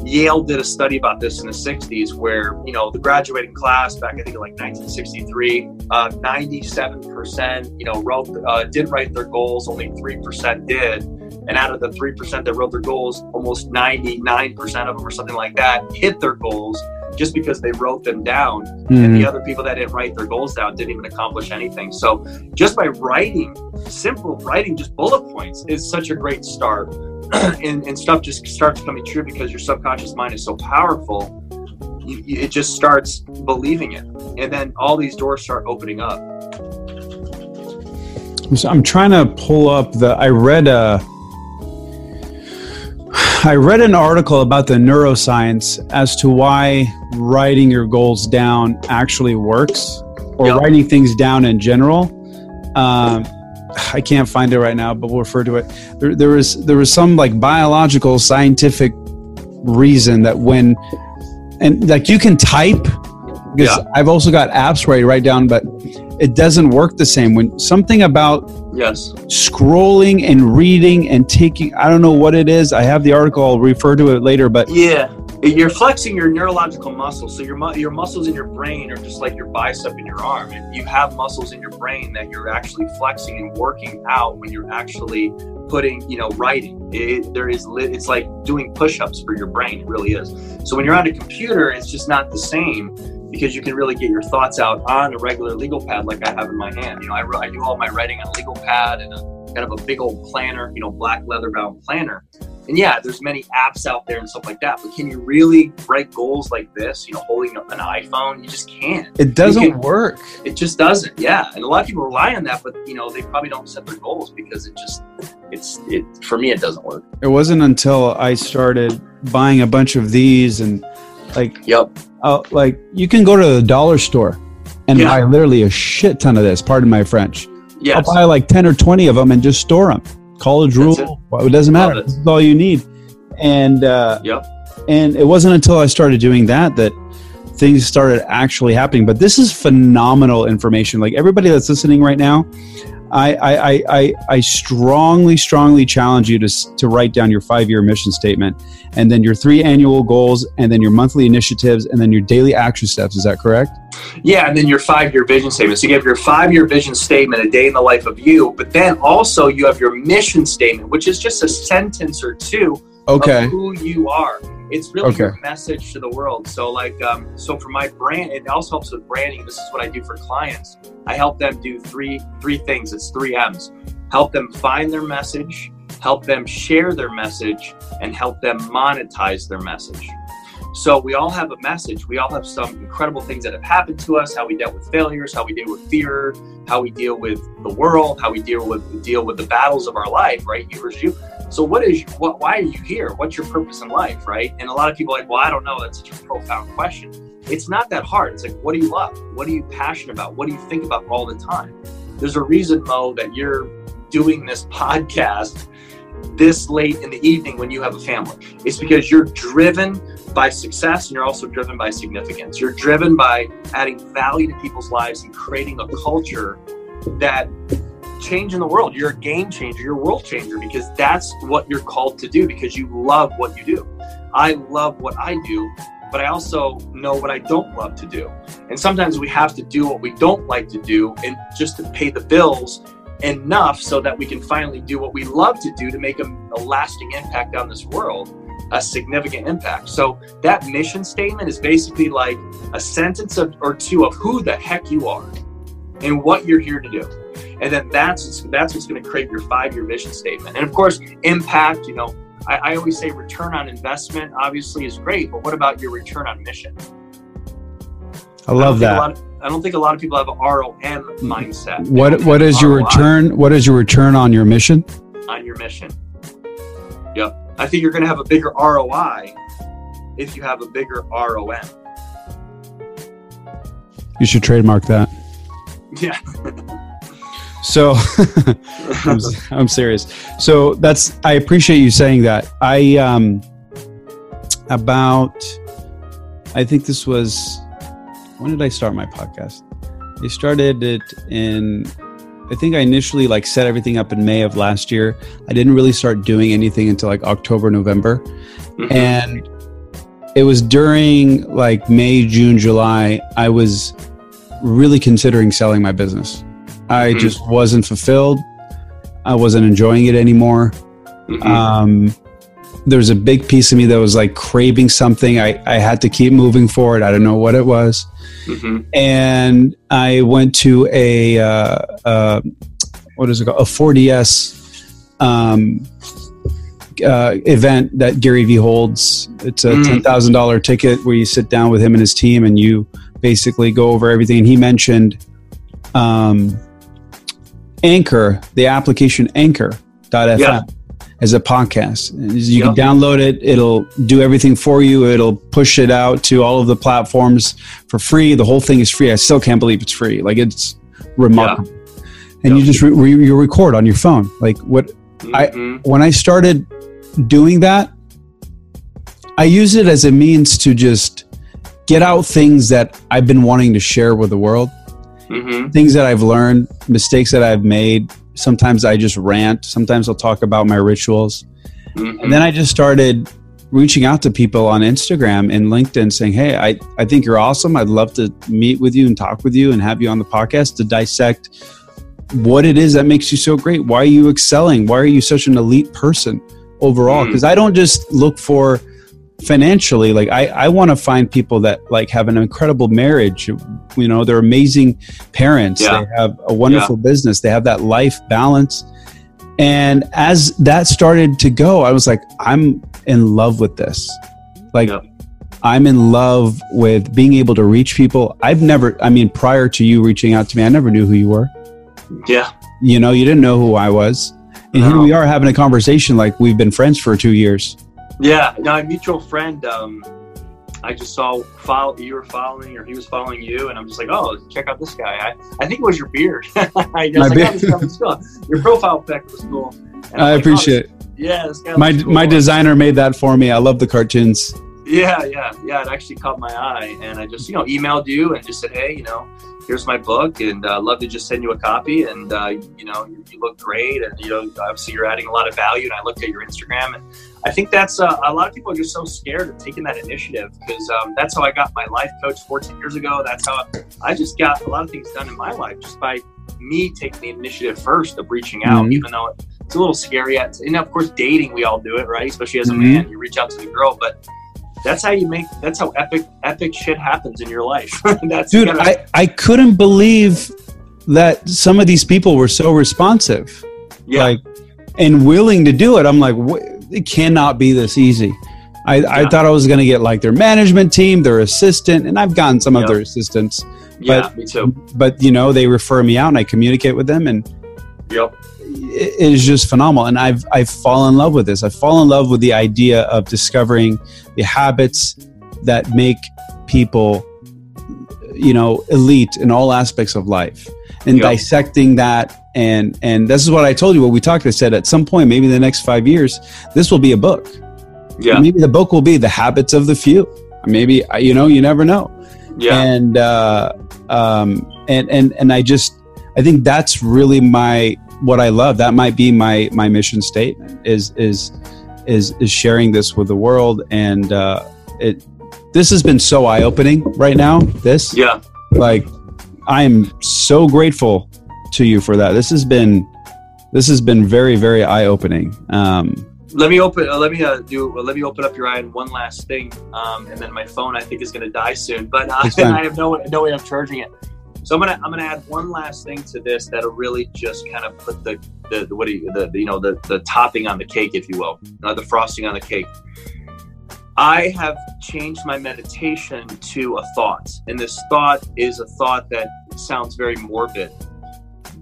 Yale did a study about this in the '60s, where you know the graduating class back, I think, like 1963, uh, 97% you know wrote uh, did write their goals, only three percent did and out of the 3% that wrote their goals, almost 99% of them or something like that hit their goals just because they wrote them down. Mm-hmm. And the hmm. other people that didn't write their goals down didn't even accomplish anything. So just by writing, simple writing, just bullet points is such a great start. and, and, stuff just starts coming true because your subconscious mind is so powerful. You, you, it just starts believing it. And then all these doors start opening up. So I'm trying to pull up the. I read a I read an article about the neuroscience as to why writing your goals down actually works, or yep. writing things down in general. Um, I can't find it right now, but we'll refer to it. There, there was there was some like biological scientific reason that when and like you can type because yeah. I've also got apps where you write down, but it doesn't work the same when something about yes scrolling and reading and taking i don't know what it is i have the article i'll refer to it later but yeah you're flexing your neurological muscles so your your muscles in your brain are just like your bicep in your arm and you have muscles in your brain that you're actually flexing and working out when you're actually putting you know writing it, there is it's like doing push-ups for your brain it really is so when you're on a computer it's just not the same because you can really get your thoughts out on a regular legal pad like I have in my hand. You know, I, I do all my writing on a legal pad and a kind of a big old planner, you know, black leather bound planner. And yeah, there's many apps out there and stuff like that. But can you really break goals like this? You know, holding an iPhone, you just can't. It doesn't can, work. It just doesn't. Yeah, and a lot of people rely on that, but you know, they probably don't set their goals because it just, it's it for me, it doesn't work. It wasn't until I started buying a bunch of these and like, yep, uh, like you can go to the dollar store and yeah. buy literally a shit ton of this. Pardon my French. Yes. I'll buy like ten or twenty of them and just store them. College rule. It. Well, it doesn't matter. It. This is all you need. And uh, yep. And it wasn't until I started doing that that things started actually happening. But this is phenomenal information. Like everybody that's listening right now, I, I, I, I strongly, strongly challenge you to, to write down your five year mission statement and then your three annual goals and then your monthly initiatives and then your daily action steps. Is that correct? Yeah, and then your five year vision statement. So you have your five year vision statement, a day in the life of you, but then also you have your mission statement, which is just a sentence or two okay. who you are. It's really okay. your message to the world. So, like, um, so for my brand, it also helps with branding. This is what I do for clients. I help them do three three things. It's three M's. Help them find their message, help them share their message, and help them monetize their message. So we all have a message. We all have some incredible things that have happened to us. How we dealt with failures, how we deal with fear, how we deal with the world, how we deal with deal with the battles of our life. Right, you versus you. So what is what? Why are you here? What's your purpose in life, right? And a lot of people like, well, I don't know. That's such a profound question. It's not that hard. It's like, what do you love? What are you passionate about? What do you think about all the time? There's a reason, Mo, that you're doing this podcast this late in the evening when you have a family. It's because you're driven by success and you're also driven by significance. You're driven by adding value to people's lives and creating a culture that change in the world. You're a game changer. You're a world changer because that's what you're called to do because you love what you do. I love what I do, but I also know what I don't love to do. And sometimes we have to do what we don't like to do and just to pay the bills enough so that we can finally do what we love to do to make a, a lasting impact on this world a significant impact. So that mission statement is basically like a sentence of, or two of who the heck you are and what you're here to do. And then that's that's what's going to create your five-year vision statement. And of course, impact. You know, I, I always say return on investment obviously is great, but what about your return on mission? I love I that. I don't think a lot of people have an ROM mindset. What what is your ROI return? What is your return on your mission? on your mission? Yep. I think you're going to have a bigger ROI if you have a bigger ROM. You should trademark that. Yeah. So I'm, I'm serious. So that's I appreciate you saying that. I um about I think this was when did I start my podcast? I started it in I think I initially like set everything up in May of last year. I didn't really start doing anything until like October, November. Mhm. And it was during like May, June, July, I was really considering selling my business. I Mhm. just wasn't fulfilled. I wasn't enjoying it anymore. Mhm. Um, there was a big piece of me that was like craving something. I, I had to keep moving forward. I don't know what it was. Mhm. And I went to a, uh, uh, what is it called? A 4DS um, uh, event that Gary Vee holds. It's a Mm. $10,000 ticket where you sit down with him and his team and you basically go over everything. And he mentioned um, Anchor, the application Anchor.fm Yeah. As a podcast. You Yeah. can download it. It'll do everything for you. It'll push it out to all of the platforms for free. The whole thing is free. I still can't believe it's free. Like it's remarkable. And Yeah. you just re- you record on your phone. Like what I- Mhm. when I started doing that, I use it as a means to just get out things that I've been wanting to share with the world, Mhm. things that I've learned, mistakes that I've made. Sometimes I just rant. Sometimes I'll talk about my rituals. Mhm. And then I just started reaching out to people on Instagram and LinkedIn saying, Hey, I, I think you're awesome. I'd love to meet with you and talk with you and have you on the podcast to dissect what it is that makes you so great. Why are you excelling? Why are you such an elite person overall? Mm. Because I don't just look for financially like i i want to find people that like have an incredible marriage you know they're amazing parents Yeah. they have a wonderful business they have that life balance. And as that started to go i was like i'm in love with this. Like Yep. i'm in love with being able to reach people. I've never i mean prior to you reaching out to me i never knew who you were. Yeah. you know you didn't know who i was. And here we are having a conversation like we've been friends for two years Yeah. Now, a mutual friend, um, I just saw follow, you were following or he was following you, and I'm just like, oh, check out this guy. I, I think it was your beard. I was My like, beard. Oh, this cool. Your profile pic was cool. I'm like, oh, appreciate it this- Yeah, this guy my cool. my designer made that for me i love the cartoons Yeah, yeah, yeah. It actually caught my eye, and I just, you know, emailed you and just said, hey, you know, here's my book, and uh, love to just send you a copy. And uh, you know, you, you look great, and you know, obviously you're adding a lot of value. And I looked at your Instagram, and I think that's uh, a lot of people are just so scared of taking that initiative because um, that's how I got my life coach 14 years ago. That's how I just got a lot of things done in my life just by me taking the initiative first of reaching out, Mhm. even though it's a little scary. At, and of course, dating, we all do it, right? Especially as a Mhm. man, you reach out to the girl, but that's how you make that's how epic epic shit happens in your life. That's dude i i couldn't believe that some of these people were so responsive yeah. like and willing to do it. I'm like "Wha- it cannot be this easy. I, I thought I was going to get like their management team, their assistant, and I've gotten some Yeah. of their assistants, yeah me too. but you know they refer me out and I communicate with them, and yep is just phenomenal. And I've I've fallen in love with this. I've fallen in love with the idea of discovering the habits that make people, you know, elite in all aspects of life, and Yep. dissecting that. And and this is what I told you. What we talked. I said at some point, maybe in the next five years, this will be a book. yeah Maybe the book will be the habits of the few. Maybe you know, you never know yeah and uh, um, and and and I just I think that's really my what I love. That might be my my mission statement is is is is sharing this with the world and uh, it this has been so eye opening right now. This yeah, like I am so grateful to you for that. This has been this has been very very eye opening. Um, let me open. Uh, let me uh, do. Uh, let me open up your eye on one last thing, um, and then my phone I think is going to die soon. But uh, I have no no way of charging it. So I'm gonna I'm gonna add one last thing to this that'll really just kind of put the the, the what do you the, the, you know the the topping on the cake, if you will, the frosting on the cake. I have changed my meditation to a thought, and this thought is a thought that sounds very morbid.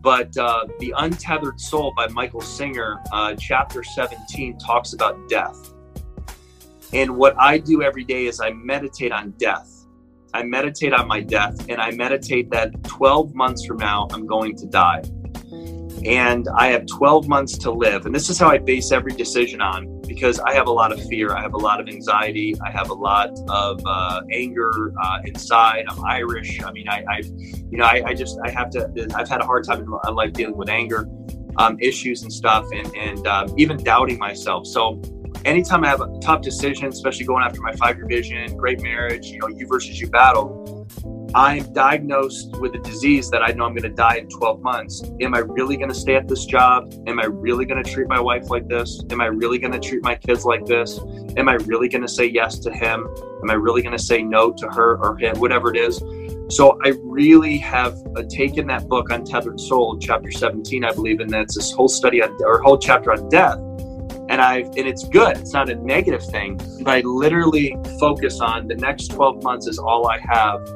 But uh, The Untethered Soul by Michael Singer, uh, chapter 17, talks about death. And what I do every day is I meditate on death. I meditate on my death, and I meditate that 12 months from now, I'm going to die and I have 12 months to live. And this is how I base every decision on because I have a lot of fear, I have a lot of anxiety, I have a lot of uh, anger uh, inside. I'm Irish. I mean, I, I you know, I, I, just I have to. I've had a hard time in my life dealing with anger um, issues and stuff, and and um, even doubting myself. So. Anytime I have a tough decision, especially going after my five-year vision, great marriage, you know, you versus you battle, I'm diagnosed with a disease that I know I'm going to die in 12 months. Am I really going to stay at this job? Am I really going to treat my wife like this? Am I really going to treat my kids like this? Am I really going to say yes to him? Am I really going to say no to her or him, whatever it is? So I really have uh, taken that book, Untethered Soul, chapter 17, I believe, and that's this whole study on, or whole chapter on death and i and it's good. It's not a negative thing but i literally focus on the next 12 months is all i have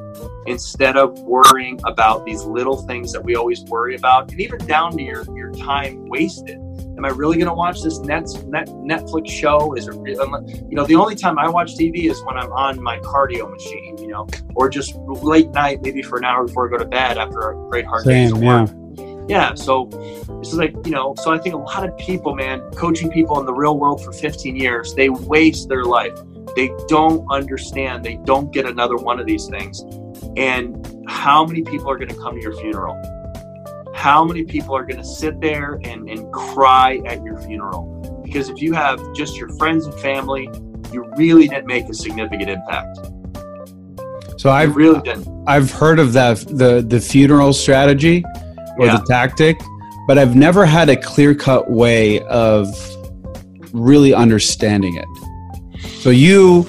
instead of worrying about these little things that we always worry about and even down to your your time wasted. Am i really going to watch this net, net, netflix show? Is it you know the only time i watch tv is when i'm on my cardio machine you know or just late night maybe for an hour before i go to bed after a great hard day of work. yeah so it's like you know so i think a lot of people man coaching people in the real world for 15 years they waste their life. They don't understand they don't get another one of these things. And how many people are going to come to your funeral? How many people are going to sit there and, and cry at your funeral? Because if you have just your friends and family you really didn't make a significant impact. So i've really didn't. I've heard of that the the funeral strategy or yeah. the tactic but I've never had a clear cut way of really understanding it. So you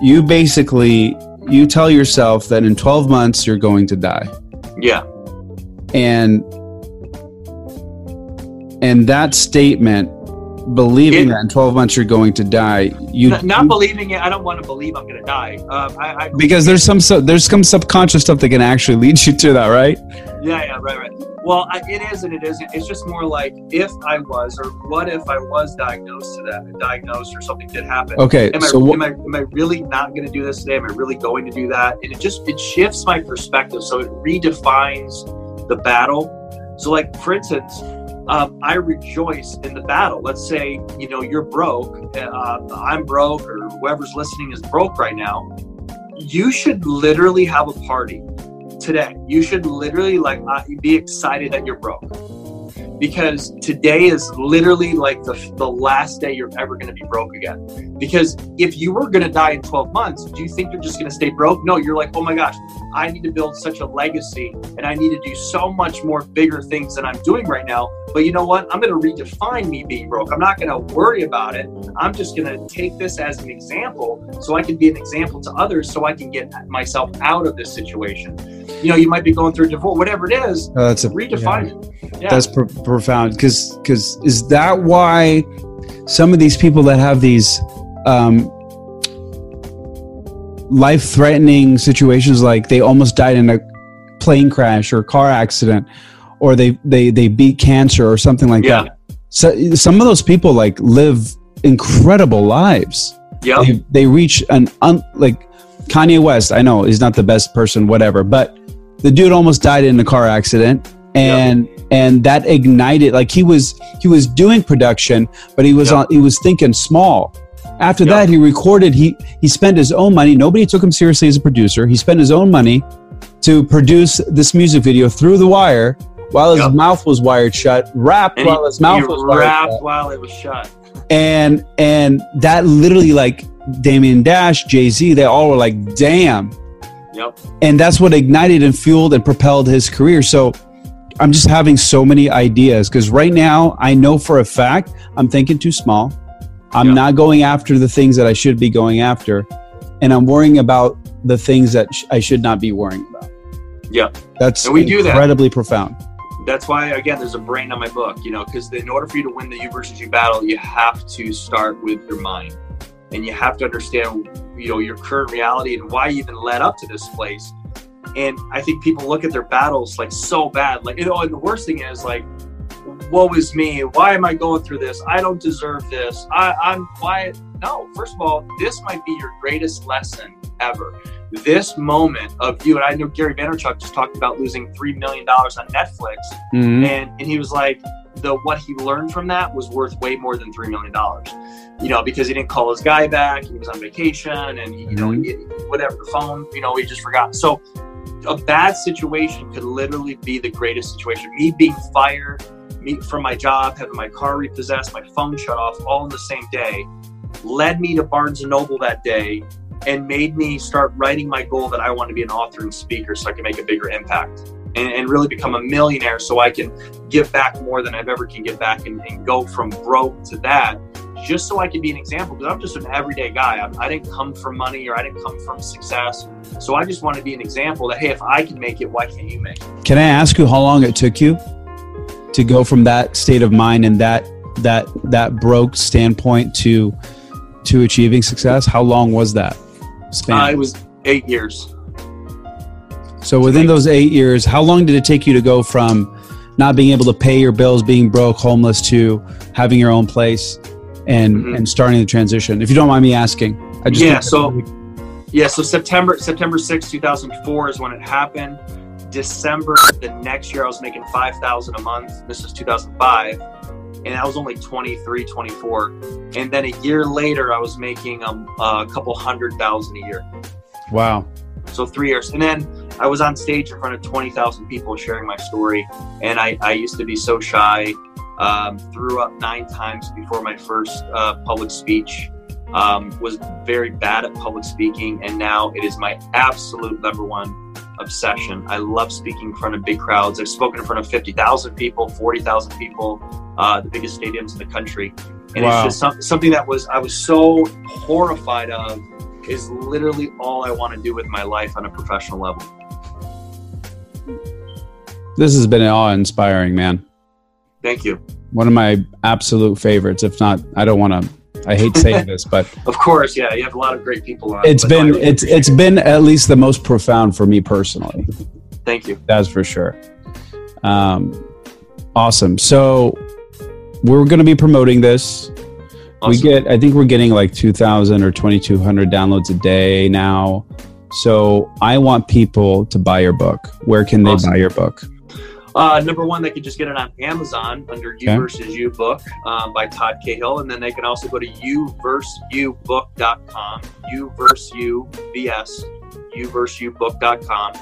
you basically you tell yourself that in 12 months you're going to die. Yeah. And and that statement believing it, that in 12 months you're going to die you not, not believing it i don't want to believe i'm going to die uh, I, I, because there's some there's some subconscious stuff that can actually lead you to that right yeah yeah right right well, I, it is and it isn't. It's just more like if I was, or what if I was diagnosed to that, diagnosed, or something did happen. Okay. Am, so I, wh- am I am I really not going to do this today? Am I really going to do that? And it just it shifts my perspective, so it redefines the battle. So, like for instance, um, I rejoice in the battle. Let's say you know you're broke, uh, I'm broke, or whoever's listening is broke right now. You should literally have a party today. You should literally like uh, be excited that you're broke because today is literally like the, the last day you're ever going to be broke again. Because if you were going to die in 12 months, do you think you're just going to stay broke? No, you're like, oh my gosh, I need to build such a legacy and I need to do so much more bigger things than I'm doing right now. But you know what? I'm going to redefine me being broke. I'm not going to worry about it. I'm just going to take this as an example so I can be an example to others so I can get myself out of this situation. You know, you might be going through a divorce, whatever it is, oh, that's a, redefine yeah. it. Yeah. That's pr- profound because because is that why some of these people that have these um, life threatening situations like they almost died in a plane crash or car accident or they they they beat cancer or something like yeah. that so some of those people like live incredible lives yeah they, they, reach an un, like kanye west i know he's not the best person whatever but the dude almost died in a car accident and yep. and that ignited like he was he was doing production but he was yep. on he was thinking small after yep. that he recorded he he spent his own money nobody took him seriously as a producer he spent his own money to produce this music video through the wire while his mouth was wired shut, rapped And while he, his mouth was wired shut. while it was shut. And and that literally like Damon Dash, Jay Z, they all were like, damn. Yep. And that's what ignited and fueled and propelled his career. So I'm just having so many ideas because right now I know for a fact I'm thinking too small. I'm Yeah. not going after the things that I should be going after. And I'm worrying about the things that sh- I should not be worrying about. Yeah. That's And we do that. incredibly profound. That's why, again, there's a brain on my book, you know, because in order for you to win the you versus you battle, you have to start with your mind. And you have to understand, you know, your current reality and why you even led up to this place. And I think people look at their battles like so bad. Like, you know, and the worst thing is like, woe is me. Why am I going through this? I don't deserve this. I, I'm why no, first of all, this might be your greatest lesson ever. This moment of you, and I know Gary Vaynerchuk just talked about losing three million dollars on Netflix Mhm. and and he was like the what he learned from that was worth way more than three million dollars. You know because he didn't call his guy back he was on vacation and he, you know mm-hmm. he, whatever the phone you know he just forgot. So a bad situation could literally be the greatest situation. Me being fired me from my job having my car repossessed my phone shut off all in the same day led me to barnes and noble that day and made me start writing my goal that i want to be an author and speaker so i can make a bigger impact and, and really become a millionaire so I can give back more than I've ever can give back and, and go from broke to that just so I can be an example because I'm just an everyday guy. I, I didn't come from money or I didn't come from success. So I just want to be an example that, hey, if I can make it, why can't you make it? Can I ask you how long it took you to go from that state of mind and that that that broke standpoint to to achieving success? How long was that span? Uh, it was eight years. So within those eight years, how long did it take you to go from not being able to pay your bills, being broke, homeless, to having your own place and Mhm. and starting the transition? If you don't mind me asking, I just Yeah, so- Yeah, so September September 6, 2004 is when it happened. December the next year I was making 5000 a month. This is 2005. And I was only 23, 24. And then a year later I was making um, a couple hundred thousand a year. wow, So 3 years. And then I was on stage in front of 20,000 people sharing my story and I I used to be so shy. Um, threw up 9 times before my first uh, public speech um, was very bad at public speaking, and now it is my absolute number one obsession. I love speaking in front of big crowds. I've spoken in front of 50,000 people, 40,000 people, uh, the biggest stadiums in the country. And Wow. it's just some, something that was I was so horrified of is literally all I want to do with my life on a professional level. this has been awe inspiring, man. Thank you. One of my absolute favorites. If not, I don't want to. I hate saying this, but Of course, yeah, you have a lot of great people on. it's been really it's it's it. been at least the most profound for me personally. Thank you. That's for sure. Um, awesome. So we're going to be promoting this. We get, I think we're getting like 2,000 or 2,200 downloads a day now. So I want people to buy your book. Where can they Awesome. buy your book? Uh, number one, they could just get it on Amazon under You Okay. versus You book um, by Todd Cahill, and then they can also go to youversusyoubook.com, you versus you vs youversusyoubook.com,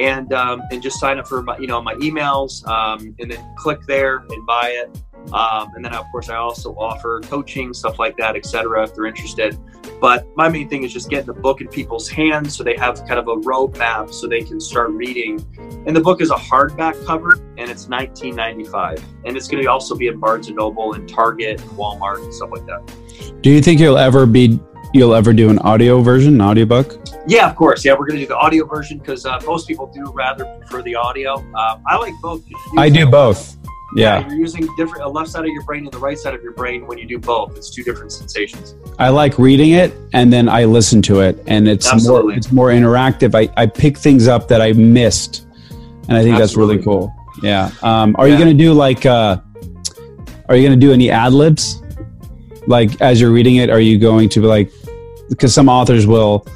and um, and just sign up for my you know my emails, um, and then click there and buy it. Um, and then of course I also offer coaching stuff like that, etc. If they're interested. But my main thing is just getting the book in people's hands so they have kind of a roadmap so they can start reading and the book is a hardback cover, and it's 19.95, and it's going to also be in Barnes and Noble and Target and Walmart and stuff like that. Do you think you'll ever be, you'll ever do an audio version, an audiobook? Yeah, of course. Yeah, we're going to do the audio version because uh, most people do rather prefer the audio. Um, I like both. I do both. Yeah. you're using different a left side of your brain and the right side of your brain when you do both. It's two different sensations. I like reading it and then I listen to it and it's more it's more interactive. I, I pick things up that I missed. And I think that's really cool. Yeah. Um, are you gonna do like uh are you gonna do any ad libs? Like as you're reading it, are you going to be like because some authors will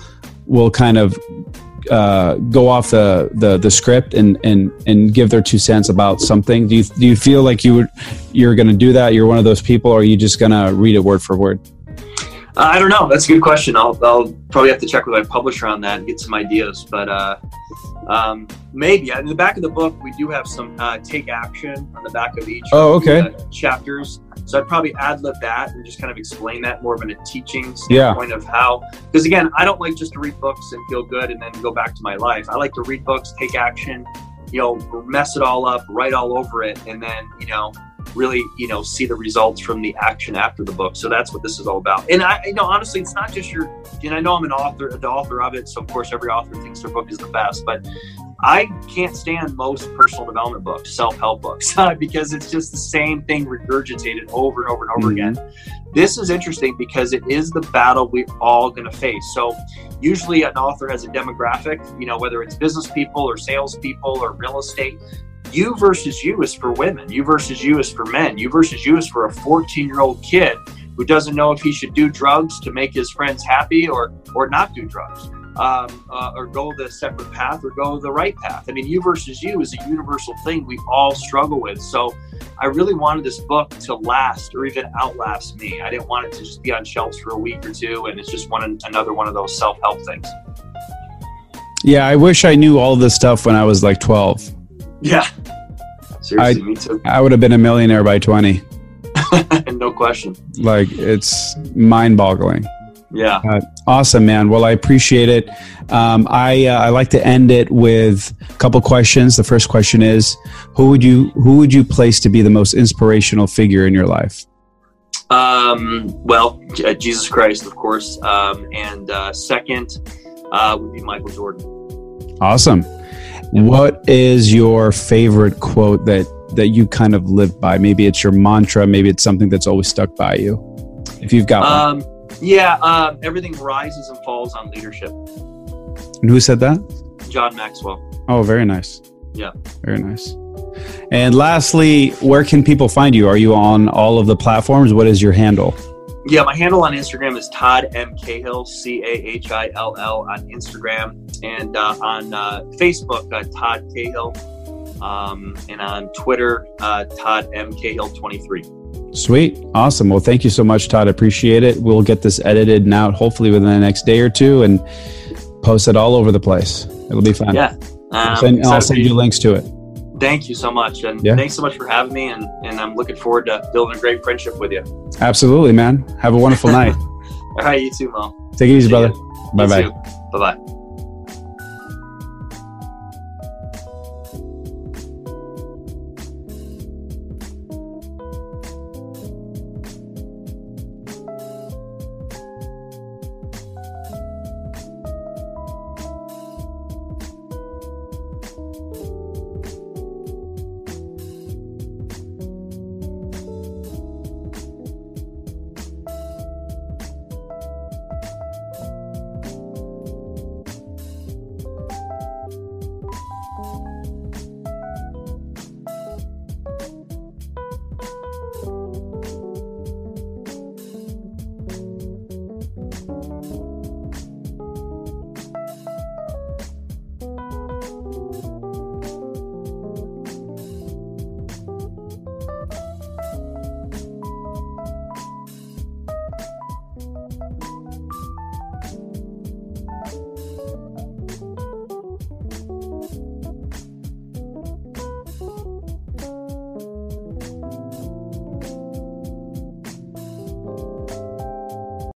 will kind of uh, go off the, the, the script and, and, and give their two cents about something. Do you, do you feel like you would, you're going to do that? You're one of those people, or are you just going to read it word for word? Uh, I don't know. That's a good question. I'll, I'll probably have to check with my publisher on that and get some ideas. But uh, Um, maybe in the back of the book we do have some uh, take action on the back of each. Oh, of the, okay. uh, chapters. So I'd probably ad lib that and just kind of explain that more of in a teaching Yeah. standpoint of how. Because again, I don't like just to read books and feel good and then go back to my life. I like to read books, take action, you know, mess it all up, write all over it, and then you know really you know see the results from the action after the book. So that's what this is all about. And i you know honestly it's not just your and i know i'm an author the author of it so of course every author thinks their book is the best but i can't stand most personal development books self-help books because it's just the same thing regurgitated over and over and over Mhm. again this is interesting because it is the battle we're all going to face. So usually an author has a demographic you know whether it's business people or salespeople or real estate you versus you is for women you versus you is for men you versus you is for a 14 year old kid who doesn't know if he should do drugs to make his friends happy or or not do drugs um, uh, or go the separate path or go the right path. I mean you versus you is a universal thing we all struggle with. So i really wanted this book to last or even outlast me. I didn't want it to just be on shelves for a week or two and it's just one another one of those self-help things. Yeah, I wish I knew all this stuff when I was like 12. Yeah seriously me too I would have been a millionaire by 20. no question Like, it's mind boggling. yeah Awesome, man. Well, I appreciate it. Um, I uh, I like to end it with a couple questions. The first question is, who would you who would you place to be the most inspirational figure in your life? Um, well, J- uh, Jesus Christ, of course. Um, and uh, second uh, would be Michael Jordan. Awesome. What is your favorite quote that that you kind of live by? Maybe it's your mantra. Maybe it's something that's always stuck by you. If you've got one. Um, yeah, um, everything rises and falls on leadership. And who said that? John Maxwell. Oh, very nice. Yeah. Very nice. And lastly, where can people find you? Are you on all of the platforms? What is your handle? Yeah, my handle on Instagram is Todd M Cahill, C A H I L L on Instagram, and uh, on uh, Facebook, uh, Todd Cahill, um, and on Twitter, uh, Todd M Cahill twenty three. Sweet. Awesome. Well, thank you so much, Todd. I appreciate it. We'll get this edited and out hopefully within the next day or two and post it all over the place. It'll be fun. Yeah, I'll um, send, I'll send you links to it. Thank you so much, and Yeah. thanks so much for having me. And, and I'm looking forward to building a great friendship with you. Absolutely, man. Have a wonderful night. All right, you too, Mo. Take it easy, See brother. Bye bye. Bye bye.